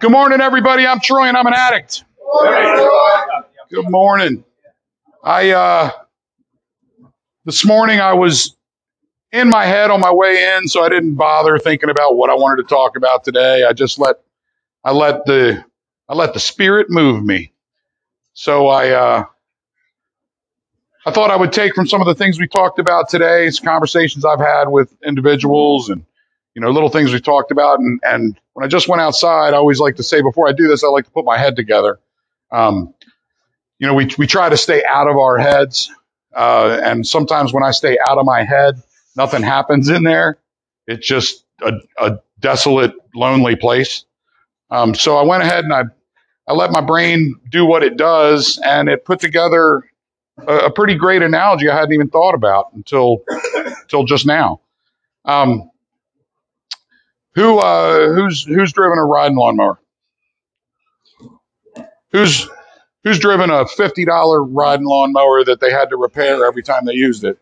Good morning, everybody. I'm Troy, and I'm an addict. Good morning. I uh, this morning I was in my head on my way in, so I didn't bother thinking about what I wanted to talk about today. I just let I let the I let the spirit move me. So I uh, I thought I would take from some of the things we talked about today, conversations I've had with individuals and, you know, little things we've talked about. And, and when I just went outside, I always like to say before I do this, I like to put my head together. Um, you know, we, we try to stay out of our heads. Uh, and sometimes when I stay out of my head, nothing happens in there. It's just a, a desolate, lonely place. Um, so I went ahead and I, I let my brain do what it does and it put together a, a pretty great analogy I hadn't even thought about until until just now. Um, who uh, who's who's driven a riding lawnmower? Who's who's driven a fifty dollar riding lawnmower that they had to repair every time they used it?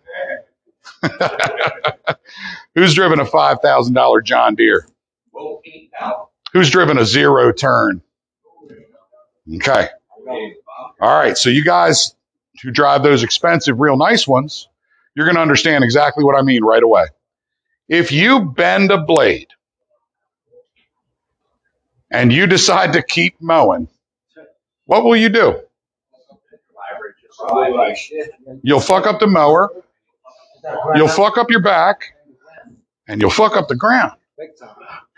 who's driven a five thousand dollar John Deere? Who's driven a zero turn? Okay. All right. So you guys who drive those expensive, real nice ones, you're going to understand exactly what I mean right away. If you bend a blade and you decide to keep mowing, what will you do? You'll fuck up the mower, you'll fuck up your back, and you'll fuck up the ground.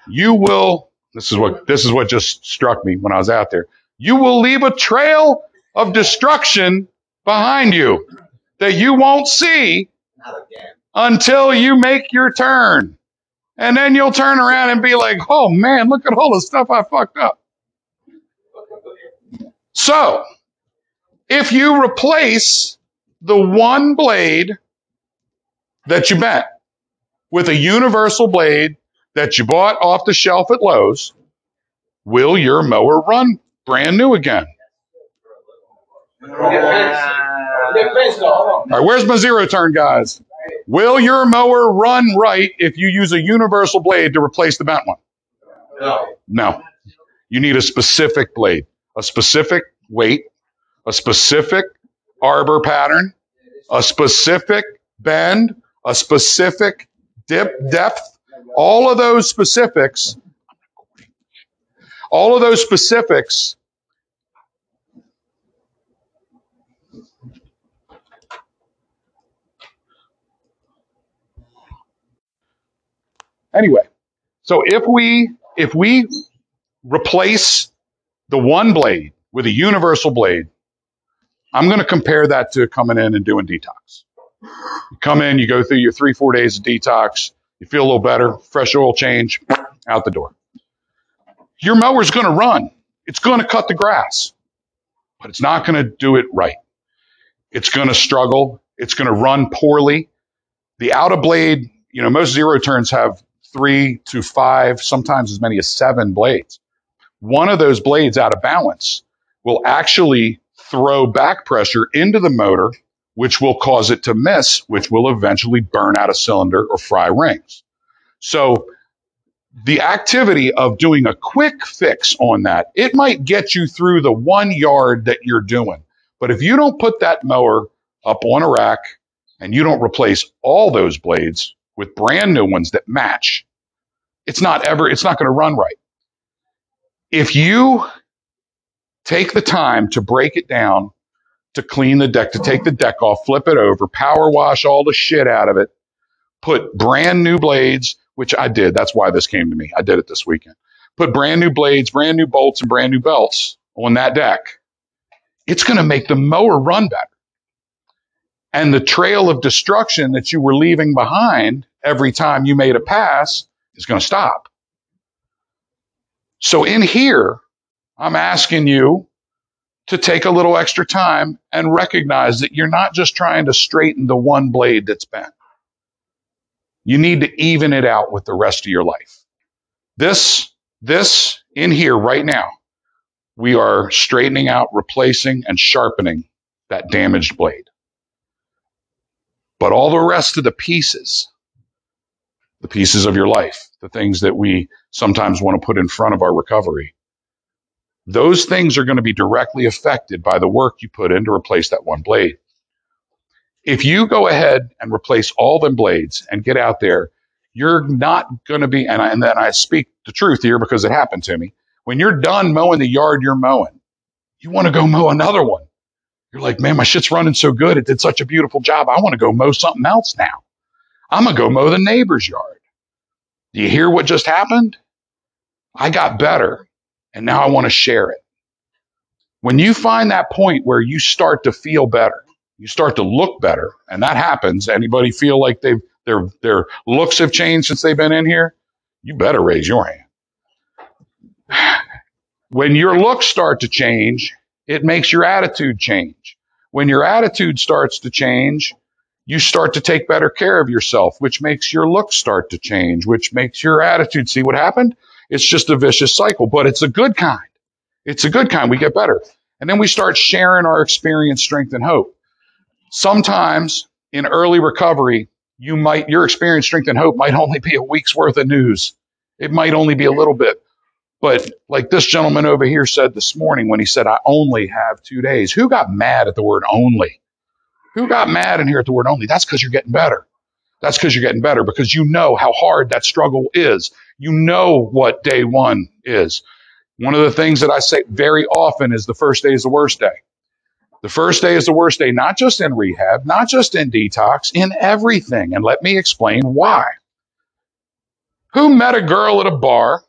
You will, this is what, this is what just struck me when I was out there. You will leave a trail of destruction behind you that you won't see until you make your turn. And then you'll turn around and be like, oh man, look at all the stuff I fucked up. So, if you replace the one blade that you bent with a universal blade that you bought off the shelf at Lowe's, will your mower run brand new again? All right, where's my zero turn, guys? Will your mower run right if you use a universal blade to replace the bent one? No. No. You need a specific blade, a specific weight, a specific arbor pattern, a specific bend, a specific dip depth. All of those specifics, all of those specifics Anyway, so if we if we replace the one blade with a universal blade, I'm going to compare that to coming in and doing detox. You come in, you go through your three four days of detox, you feel a little better, fresh oil change, out the door. Your mower's going to run. It's going to cut the grass, but it's not going to do it right. It's going to struggle. It's going to run poorly. The out of blade, you know, most zero turns have three to five, sometimes as many as seven blades. One of those blades out of balance will actually throw back pressure into the motor, which will cause it to miss, which will eventually burn out a cylinder or fry rings. So the activity of doing a quick fix on that, it might get you through the one yard that you're doing. But if you don't put that mower up on a rack and you don't replace all those blades, with brand new ones that match, it's not ever, it's not going to run right. If you take the time to break it down, to clean the deck, to take the deck off, flip it over, power wash all the shit out of it, put brand new blades, which I did. That's why this came to me. I did it this weekend. Put brand new blades, brand new bolts, and brand new belts on that deck. It's going to make the mower run better. And the trail of destruction that you were leaving behind every time you made a pass is going to stop. So in here, I'm asking you to take a little extra time and recognize that you're not just trying to straighten the one blade that's bent. You need to even it out with the rest of your life. This, this in here right now, we are straightening out, replacing, and sharpening that damaged blade. But all the rest of the pieces, the pieces of your life, the things that we sometimes want to put in front of our recovery, those things are going to be directly affected by the work you put in to replace that one blade. If you go ahead and replace all them blades and get out there, you're not going to be, and, I, and then I speak the truth here because it happened to me. When you're done mowing the yard you're mowing, you want to go mow another one. You're like, man, my shit's running so good. It did such a beautiful job. I want to go mow something else now. I'm going to go mow the neighbor's yard. Do you hear what just happened? I got better and now I want to share it. When you find that point where you start to feel better, you start to look better, and that happens. Anybody feel like they've their their looks have changed since they've been in here? You better raise your hand. When your looks start to change, it makes your attitude change. When your attitude starts to change, you start to take better care of yourself, which makes your looks start to change, which makes your attitude. See what happened? It's just a vicious cycle, but it's a good kind. It's a good kind. We get better. And then we start sharing our experience, strength, and hope. Sometimes in early recovery, you might, your experience, strength, and hope might only be a week's worth of news. It might only be a little bit. But like this gentleman over here said this morning when he said, I only have two days. Who got mad at the word only? Who got mad in here at the word only? That's because you're getting better. That's because you're getting better because you know how hard that struggle is. You know what day one is. One of the things that I say very often is the first day is the worst day. The first day is the worst day, not just in rehab, not just in detox, in everything. And let me explain why. Who met a girl at a bar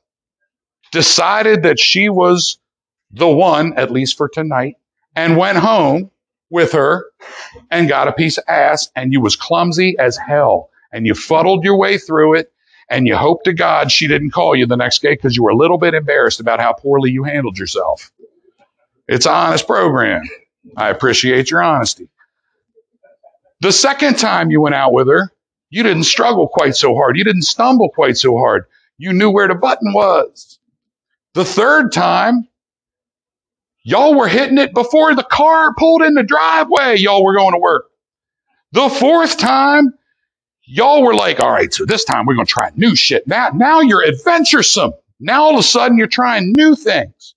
decided that she was the one, at least for tonight, and went home with her and got a piece of ass and you was clumsy as hell and you fuddled your way through it and you hope to God she didn't call you the next day because you were a little bit embarrassed about how poorly you handled yourself. It's an honest program. I appreciate your honesty. The second time you went out with her, you didn't struggle quite so hard. You didn't stumble quite so hard. You knew where the button was. The third time, y'all were hitting it before the car pulled in the driveway. Y'all were going to work. The fourth time, y'all were like, all right, so this time we're going to try new shit. Now, now you're adventuresome. Now all of a sudden you're trying new things.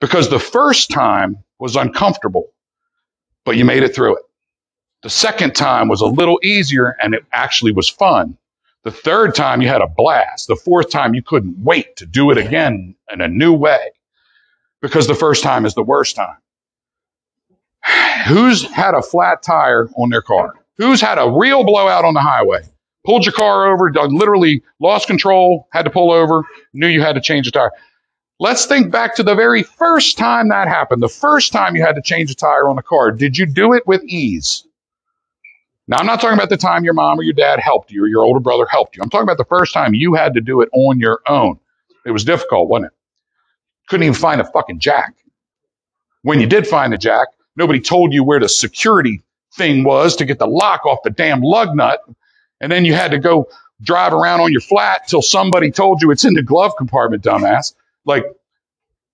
Because the first time was uncomfortable, but you made it through it. The second time was a little easier and it actually was fun. The third time you had a blast. The fourth time you couldn't wait to do it again in a new way because the first time is the worst time. Who's had a flat tire on their car? Who's had a real blowout on the highway? Pulled your car over, literally lost control, had to pull over, knew you had to change a tire. Let's think back to the very first time that happened. The first time you had to change a tire on the car. Did you do it with ease? Now, I'm not talking about the time your mom or your dad helped you or your older brother helped you. I'm talking about the first time you had to do it on your own. It was difficult, wasn't it? Couldn't even find a fucking jack. When you did find the jack, nobody told you where the security thing was to get the lock off the damn lug nut. And then you had to go drive around on your flat till somebody told you it's in the glove compartment, dumbass. Like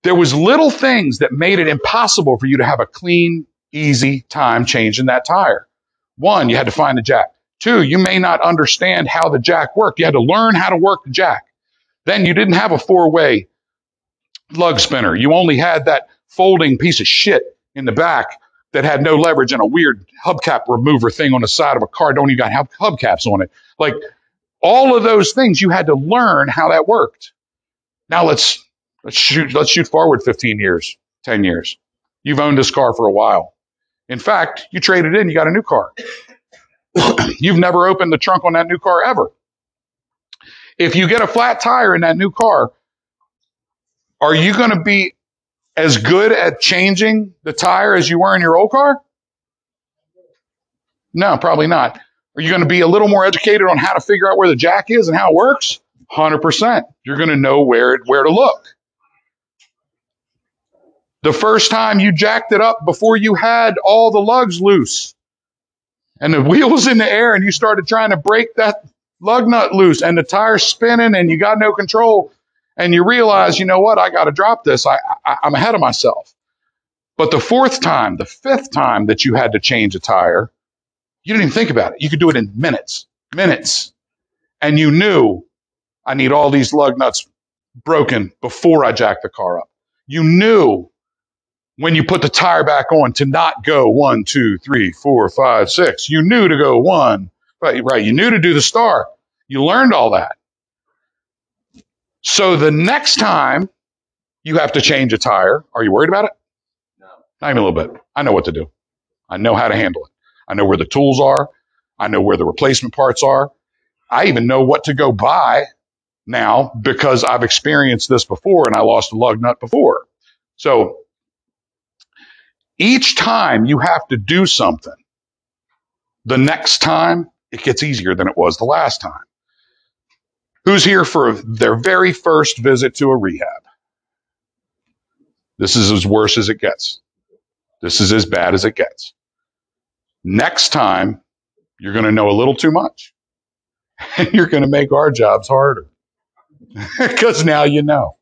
there was little things that made it impossible for you to have a clean, easy time changing that tire. One, you had to find the jack. Two, you may not understand how the jack worked. You had to learn how to work the jack. Then you didn't have a four way lug spinner. You only had that folding piece of shit in the back that had no leverage and a weird hubcap remover thing on the side of a car. Don't even have hubcaps on it. Like all of those things, you had to learn how that worked. Now let's let's shoot let's shoot forward 15 years, 10 years. You've owned this car for a while. In fact, you traded in, you got a new car. You've never opened the trunk on that new car ever. If you get a flat tire in that new car, are you going to be as good at changing the tire as you were in your old car? No, probably not. Are you going to be a little more educated on how to figure out where the jack is and how it works? 100%. You're going to know where, where to look. The first time you jacked it up before you had all the lugs loose and the wheel was in the air and you started trying to break that lug nut loose and the tire's spinning and you got no control and you realize, you know what, I got to drop this. I, I, I'm ahead of myself. But the fourth time, the fifth time that you had to change a tire, you didn't even think about it. You could do it in minutes, minutes. And you knew I need all these lug nuts broken before I jack the car up. You knew when you put the tire back on to not go one, two, three, four, five, six. You knew to go one, right? Right. You knew to do the star. You learned all that. So the next time you have to change a tire, are you worried about it? No. Not even a little bit. I know what to do. I know how to handle it. I know where the tools are. I know where the replacement parts are. I even know what to go buy now because I've experienced this before and I lost a lug nut before. So each time you have to do something, the next time it gets easier than it was the last time. Who's here for their very first visit to a rehab? This is as worse as it gets. This is as bad as it gets. Next time, you're going to know a little too much. And you're going to make our jobs harder. Because now you know.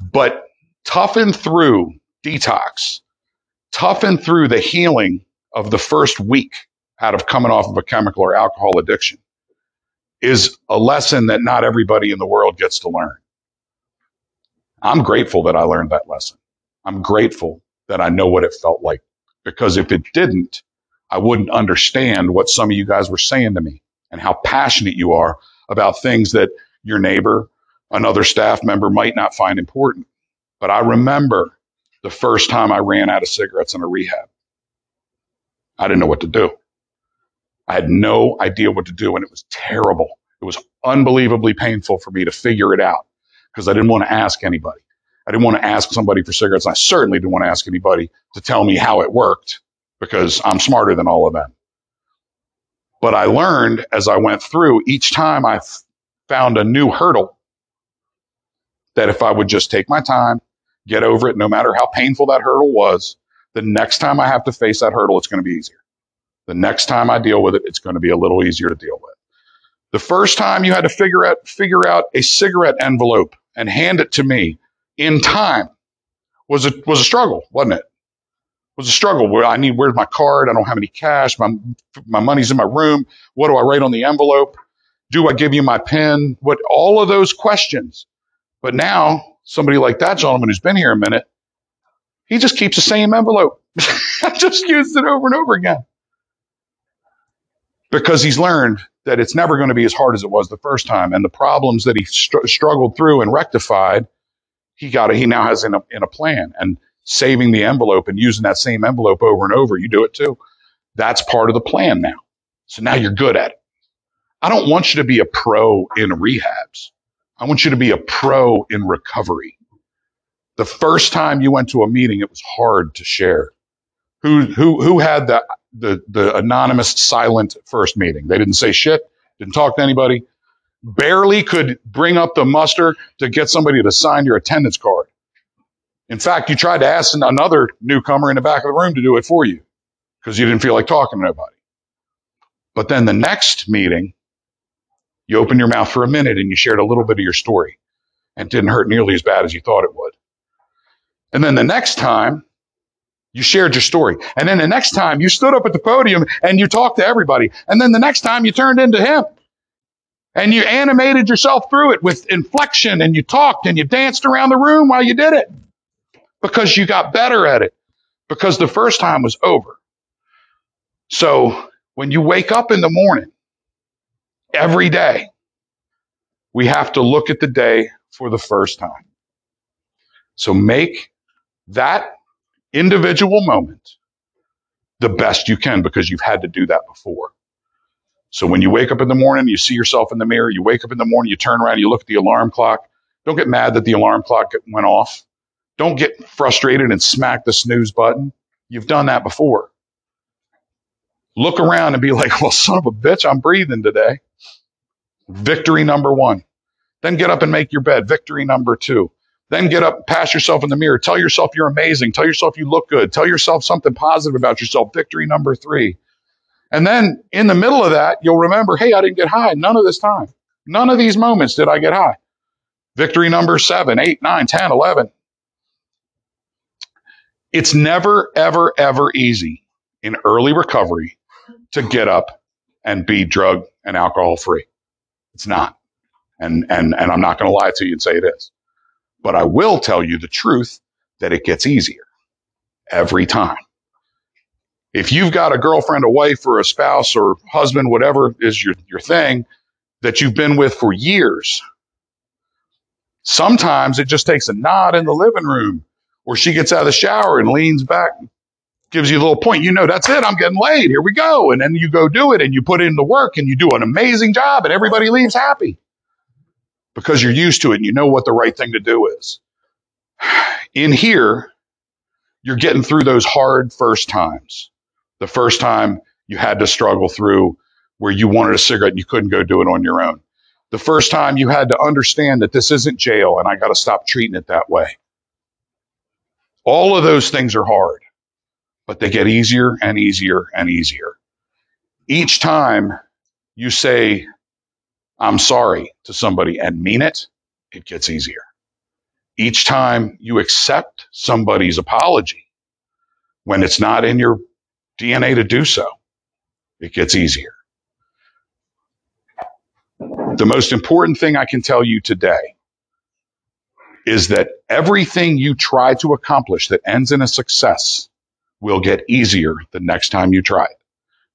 But toughen through detox, toughen through the healing of the first week out of coming off of a chemical or alcohol addiction is a lesson that not everybody in the world gets to learn. I'm grateful that I learned that lesson. I'm grateful that I know what it felt like because if it didn't, I wouldn't understand what some of you guys were saying to me and how passionate you are about things that your neighbor, another staff member might not find important. But I remember the first time I ran out of cigarettes in a rehab. I didn't know what to do. I had no idea what to do, and it was terrible. It was unbelievably painful for me to figure it out because I didn't want to ask anybody. I didn't want to ask somebody for cigarettes. I certainly didn't want to ask anybody to tell me how it worked because I'm smarter than all of them. But I learned as I went through each time I f- found a new hurdle that if I would just take my time, get over it, no matter how painful that hurdle was, the next time I have to face that hurdle, it's going to be easier. The next time I deal with it, it's going to be a little easier to deal with. The first time you had to figure out, figure out a cigarette envelope and hand it to me in time was a, was a struggle, wasn't it? Was a struggle where I need, where's my card? I don't have any cash. My, my money's in my room. What do I write on the envelope? Do I give you my pen? What, all of those questions. But now somebody like that gentleman who's been here a minute, he just keeps the same envelope. I just used it over and over again because he's learned that it's never going to be as hard as it was the first time. And the problems that he str- struggled through and rectified, he got it. He now has in a, in a plan and saving the envelope and using that same envelope over and over. You do it too. That's part of the plan now. So now you're good at it. I don't want you to be a pro in rehabs. I want you to be a pro in recovery. The first time you went to a meeting, it was hard to share. Who, who, who had the, the, the anonymous silent first meeting? They didn't say shit, didn't talk to anybody, barely could bring up the muster to get somebody to sign your attendance card. In fact, you tried to ask another newcomer in the back of the room to do it for you because you didn't feel like talking to nobody. But then the next meeting, you opened your mouth for a minute and you shared a little bit of your story and didn't hurt nearly as bad as you thought it would. And then the next time you shared your story. And then the next time you stood up at the podium and you talked to everybody. And then the next time you turned into him and you animated yourself through it with inflection and you talked and you danced around the room while you did it because you got better at it because the first time was over. So when you wake up in the morning, every day, we have to look at the day for the first time. So make that individual moment the best you can because you've had to do that before. So when you wake up in the morning, you see yourself in the mirror, you wake up in the morning, you turn around, you look at the alarm clock. Don't get mad that the alarm clock went off. Don't get frustrated and smack the snooze button. You've done that before. Look around and be like, well, son of a bitch, I'm breathing today. Victory number one. Then get up and make your bed. Victory number two. Then get up, pass yourself in the mirror. Tell yourself you're amazing. Tell yourself you look good. Tell yourself something positive about yourself. Victory number three. And then in the middle of that, you'll remember, hey, I didn't get high none of this time. None of these moments did I get high. Victory number seven, eight, nine, ten, eleven. It's never, ever, ever easy in early recovery to get up and be drug and alcohol free. It's not. And, and, and I'm not going to lie to you and say it is. But I will tell you the truth that it gets easier every time. If you've got a girlfriend, a wife, or a spouse, or husband, whatever is your, your thing that you've been with for years, sometimes it just takes a nod in the living room or she gets out of the shower and leans back, gives you a little point. You know, that's it. I'm getting laid. Here we go. And then you go do it and you put in the work and you do an amazing job and everybody leaves happy because you're used to it and you know what the right thing to do is. In here, you're getting through those hard first times. The first time you had to struggle through where you wanted a cigarette and you couldn't go do it on your own. The first time you had to understand that this isn't jail and I got to stop treating it that way. All of those things are hard, but they get easier and easier and easier. Each time you say, I'm sorry to somebody and mean it, it gets easier. Each time you accept somebody's apology when it's not in your DNA to do so, it gets easier. The most important thing I can tell you today is that everything you try to accomplish that ends in a success will get easier the next time you try it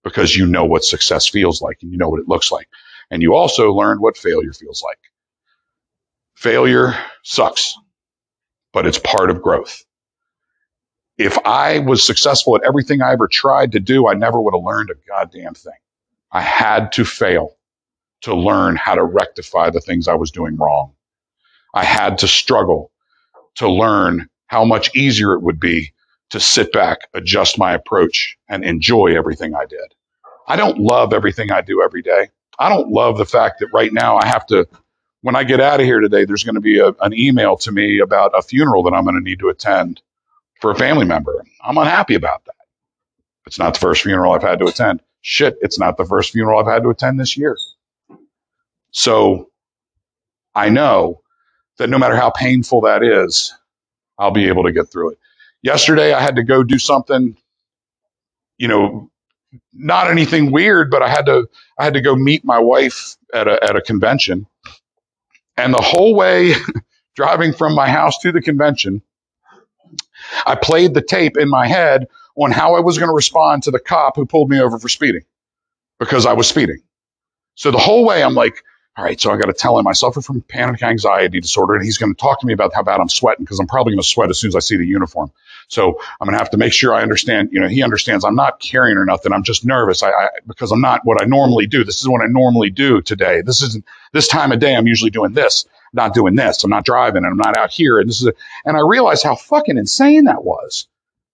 because you know what success feels like and you know what it looks like. And you also learned what failure feels like. Failure sucks, but it's part of growth. If I was successful at everything I ever tried to do, I never would have learned a goddamn thing. I had to fail to learn how to rectify the things I was doing wrong. I had to struggle to learn how much easier it would be to sit back, adjust my approach, and enjoy everything I did. I don't love everything I do every day. I don't love the fact that right now I have to, when I get out of here today, there's going to be a, an email to me about a funeral that I'm going to need to attend for a family member. I'm unhappy about that. It's not the first funeral I've had to attend. Shit, it's not the first funeral I've had to attend this year. So I know that no matter how painful that is, I'll be able to get through it. Yesterday, I had to go do something, you know, not anything weird, but I had to, I had to go meet my wife at a, at a convention. And the whole way driving from my house to the convention, I played the tape in my head on how I was going to respond to the cop who pulled me over for speeding because I was speeding. So the whole way I'm like, all right, so I got to tell him I suffer from panic anxiety disorder, and he's going to talk to me about how bad I'm sweating because I'm probably going to sweat as soon as I see the uniform. So I'm going to have to make sure I understand. You know, he understands I'm not caring or nothing. I'm just nervous I, I, because I'm not what I normally do. This is what I normally do today. This isn't this time of day. I'm usually doing this, not doing this. I'm not driving, and I'm not out here. And this is, a, and I realized how fucking insane that was.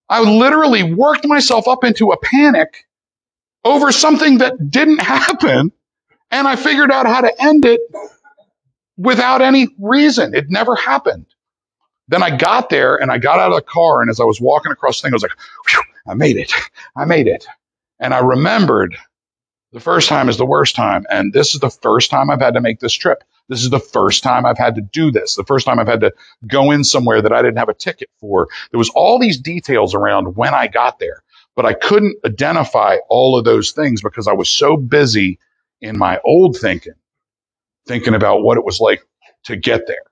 I literally worked myself up into a panic over something that didn't happen and I figured out how to end it without any reason. It never happened. Then I got there and I got out of the car. And as I was walking across the thing, I was like, I made it. I made it. And I remembered the first time is the worst time. And this is the first time I've had to make this trip. This is the first time I've had to do this. The first time I've had to go in somewhere that I didn't have a ticket for. There was all these details around when I got there, but I couldn't identify all of those things because I was so busy in my old thinking, thinking about what it was like to get there.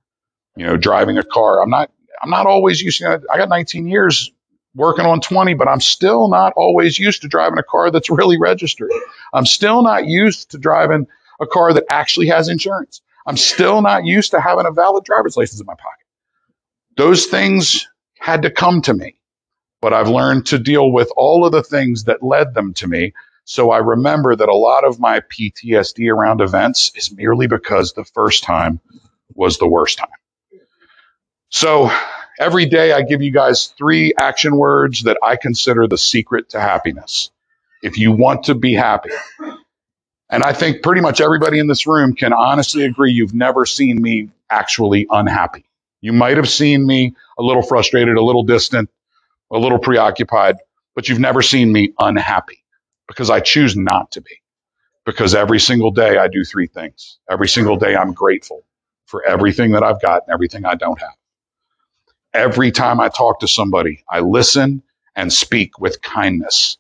You know, driving a car. I'm not, I'm not always used to, I got 19 years working on 20, but I'm still not always used to driving a car that's really registered. I'm still not used to driving a car that actually has insurance. I'm still not used to having a valid driver's license in my pocket. Those things had to come to me, but I've learned to deal with all of the things that led them to me so I remember that a lot of my PTSD around events is merely because the first time was the worst time. So every day I give you guys three action words that I consider the secret to happiness. If you want to be happy, and I think pretty much everybody in this room can honestly agree you've never seen me actually unhappy. You might have seen me a little frustrated, a little distant, a little preoccupied, but you've never seen me unhappy because I choose not to be. Because every single day I do three things. Every single day I'm grateful for everything that I've got and everything I don't have. Every time I talk to somebody, I listen and speak with kindness,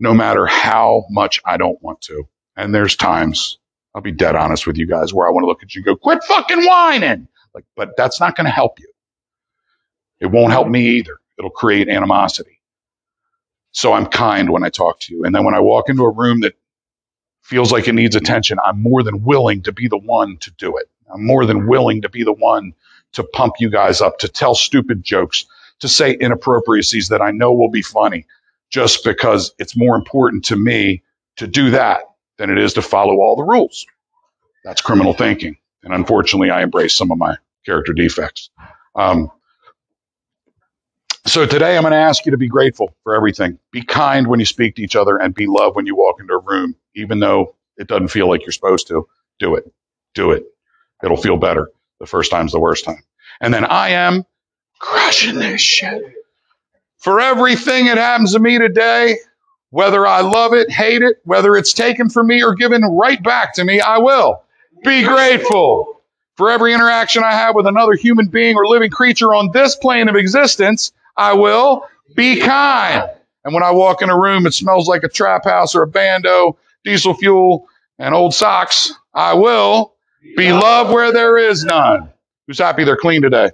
no matter how much I don't want to. And there's times I'll be dead honest with you guys where I want to look at you and go, quit fucking whining. Like, but that's not going to help you. It won't help me either. It'll create animosity. So I'm kind when I talk to you. And then when I walk into a room that feels like it needs attention, I'm more than willing to be the one to do it. I'm more than willing to be the one to pump you guys up, to tell stupid jokes, to say inappropriacies that I know will be funny just because it's more important to me to do that than it is to follow all the rules. That's criminal thinking. And unfortunately, I embrace some of my character defects. Um, so today I'm going to ask you to be grateful for everything. Be kind when you speak to each other and be love when you walk into a room, even though it doesn't feel like you're supposed to. Do it. Do it. It'll feel better. The first time's the worst time. And then I am crushing this shit. For everything that happens to me today, whether I love it, hate it, whether it's taken from me or given right back to me, I will be grateful. For every interaction I have with another human being or living creature on this plane of existence, I will be kind. And when I walk in a room, it smells like a trap house or a bando, diesel fuel, and old socks. I will be love where there is none. Who's happy they're clean today?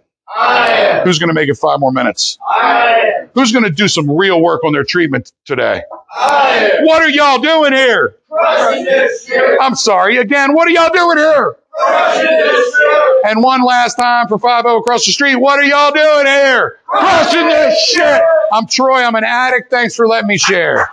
Who's going to make it five more minutes? Who's going to do some real work on their treatment today? What are y'all doing here? I'm sorry. Again, what are y'all doing here? And one last time for 5 across the street. What are y'all doing here? Crushing this shit. I'm Troy. I'm an addict. Thanks for letting me share.